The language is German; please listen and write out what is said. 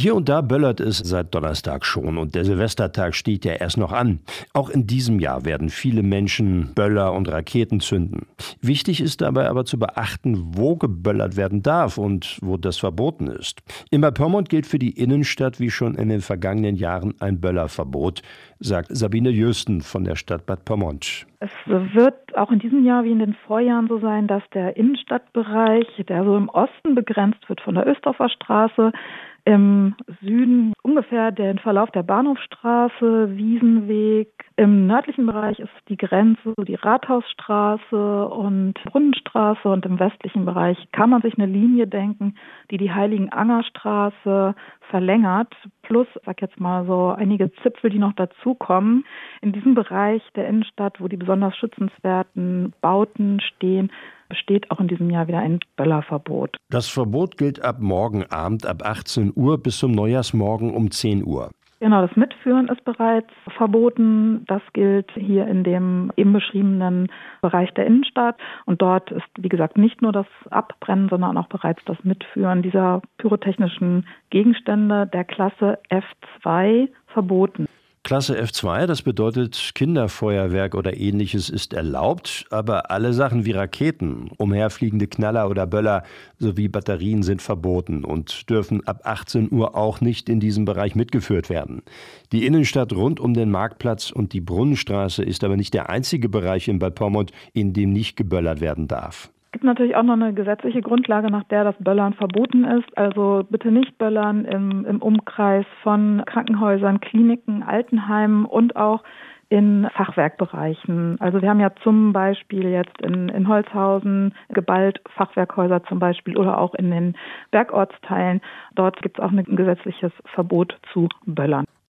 Hier und da böllert es seit Donnerstag schon und der Silvestertag steht ja erst noch an. Auch in diesem Jahr werden viele Menschen Böller und Raketen zünden. Wichtig ist dabei aber zu beachten, wo geböllert werden darf und wo das verboten ist. In Bad Pyrmont gilt für die Innenstadt wie schon in den vergangenen Jahren ein Böllerverbot, sagt Sabine Jösten von der Stadt Bad Pyrmont. Es wird auch in diesem Jahr wie in den Vorjahren so sein, dass der Innenstadtbereich, der so im Osten begrenzt wird von der Östorfer Straße, im Süden ungefähr den Verlauf der Bahnhofstraße, Wiesenweg. Im nördlichen Bereich ist die Grenze die Rathausstraße und Brunnenstraße und im westlichen Bereich kann man sich eine Linie denken, die die Heiligenangerstraße verlängert, plus, sag jetzt mal so, einige Zipfel, die noch dazukommen. In diesem Bereich der Innenstadt, wo die besonders schützenswerten Bauten stehen, besteht auch in diesem Jahr wieder ein Böllerverbot. Das Verbot gilt ab morgen Abend ab 18 Uhr bis zum Neujahrsmorgen um 10 Uhr. Genau, das Mitführen ist bereits verboten. Das gilt hier in dem eben beschriebenen Bereich der Innenstadt. Und dort ist, wie gesagt, nicht nur das Abbrennen, sondern auch bereits das Mitführen dieser pyrotechnischen Gegenstände der Klasse F2 verboten. Klasse F2, das bedeutet Kinderfeuerwerk oder ähnliches ist erlaubt, aber alle Sachen wie Raketen, umherfliegende Knaller oder Böller sowie Batterien sind verboten und dürfen ab 18 Uhr auch nicht in diesem Bereich mitgeführt werden. Die Innenstadt rund um den Marktplatz und die Brunnenstraße ist aber nicht der einzige Bereich in Bad Pyrmont, in dem nicht geböllert werden darf. Es gibt natürlich auch noch eine gesetzliche Grundlage, nach der das Böllern verboten ist. Also bitte nicht böllern im, im Umkreis von Krankenhäusern, Kliniken, Altenheimen und auch in Fachwerkbereichen. Also wir haben ja zum Beispiel jetzt in, in Holzhausen geballt Fachwerkhäuser zum Beispiel oder auch in den Bergortsteilen. Dort gibt es auch ein gesetzliches Verbot zu Böllern.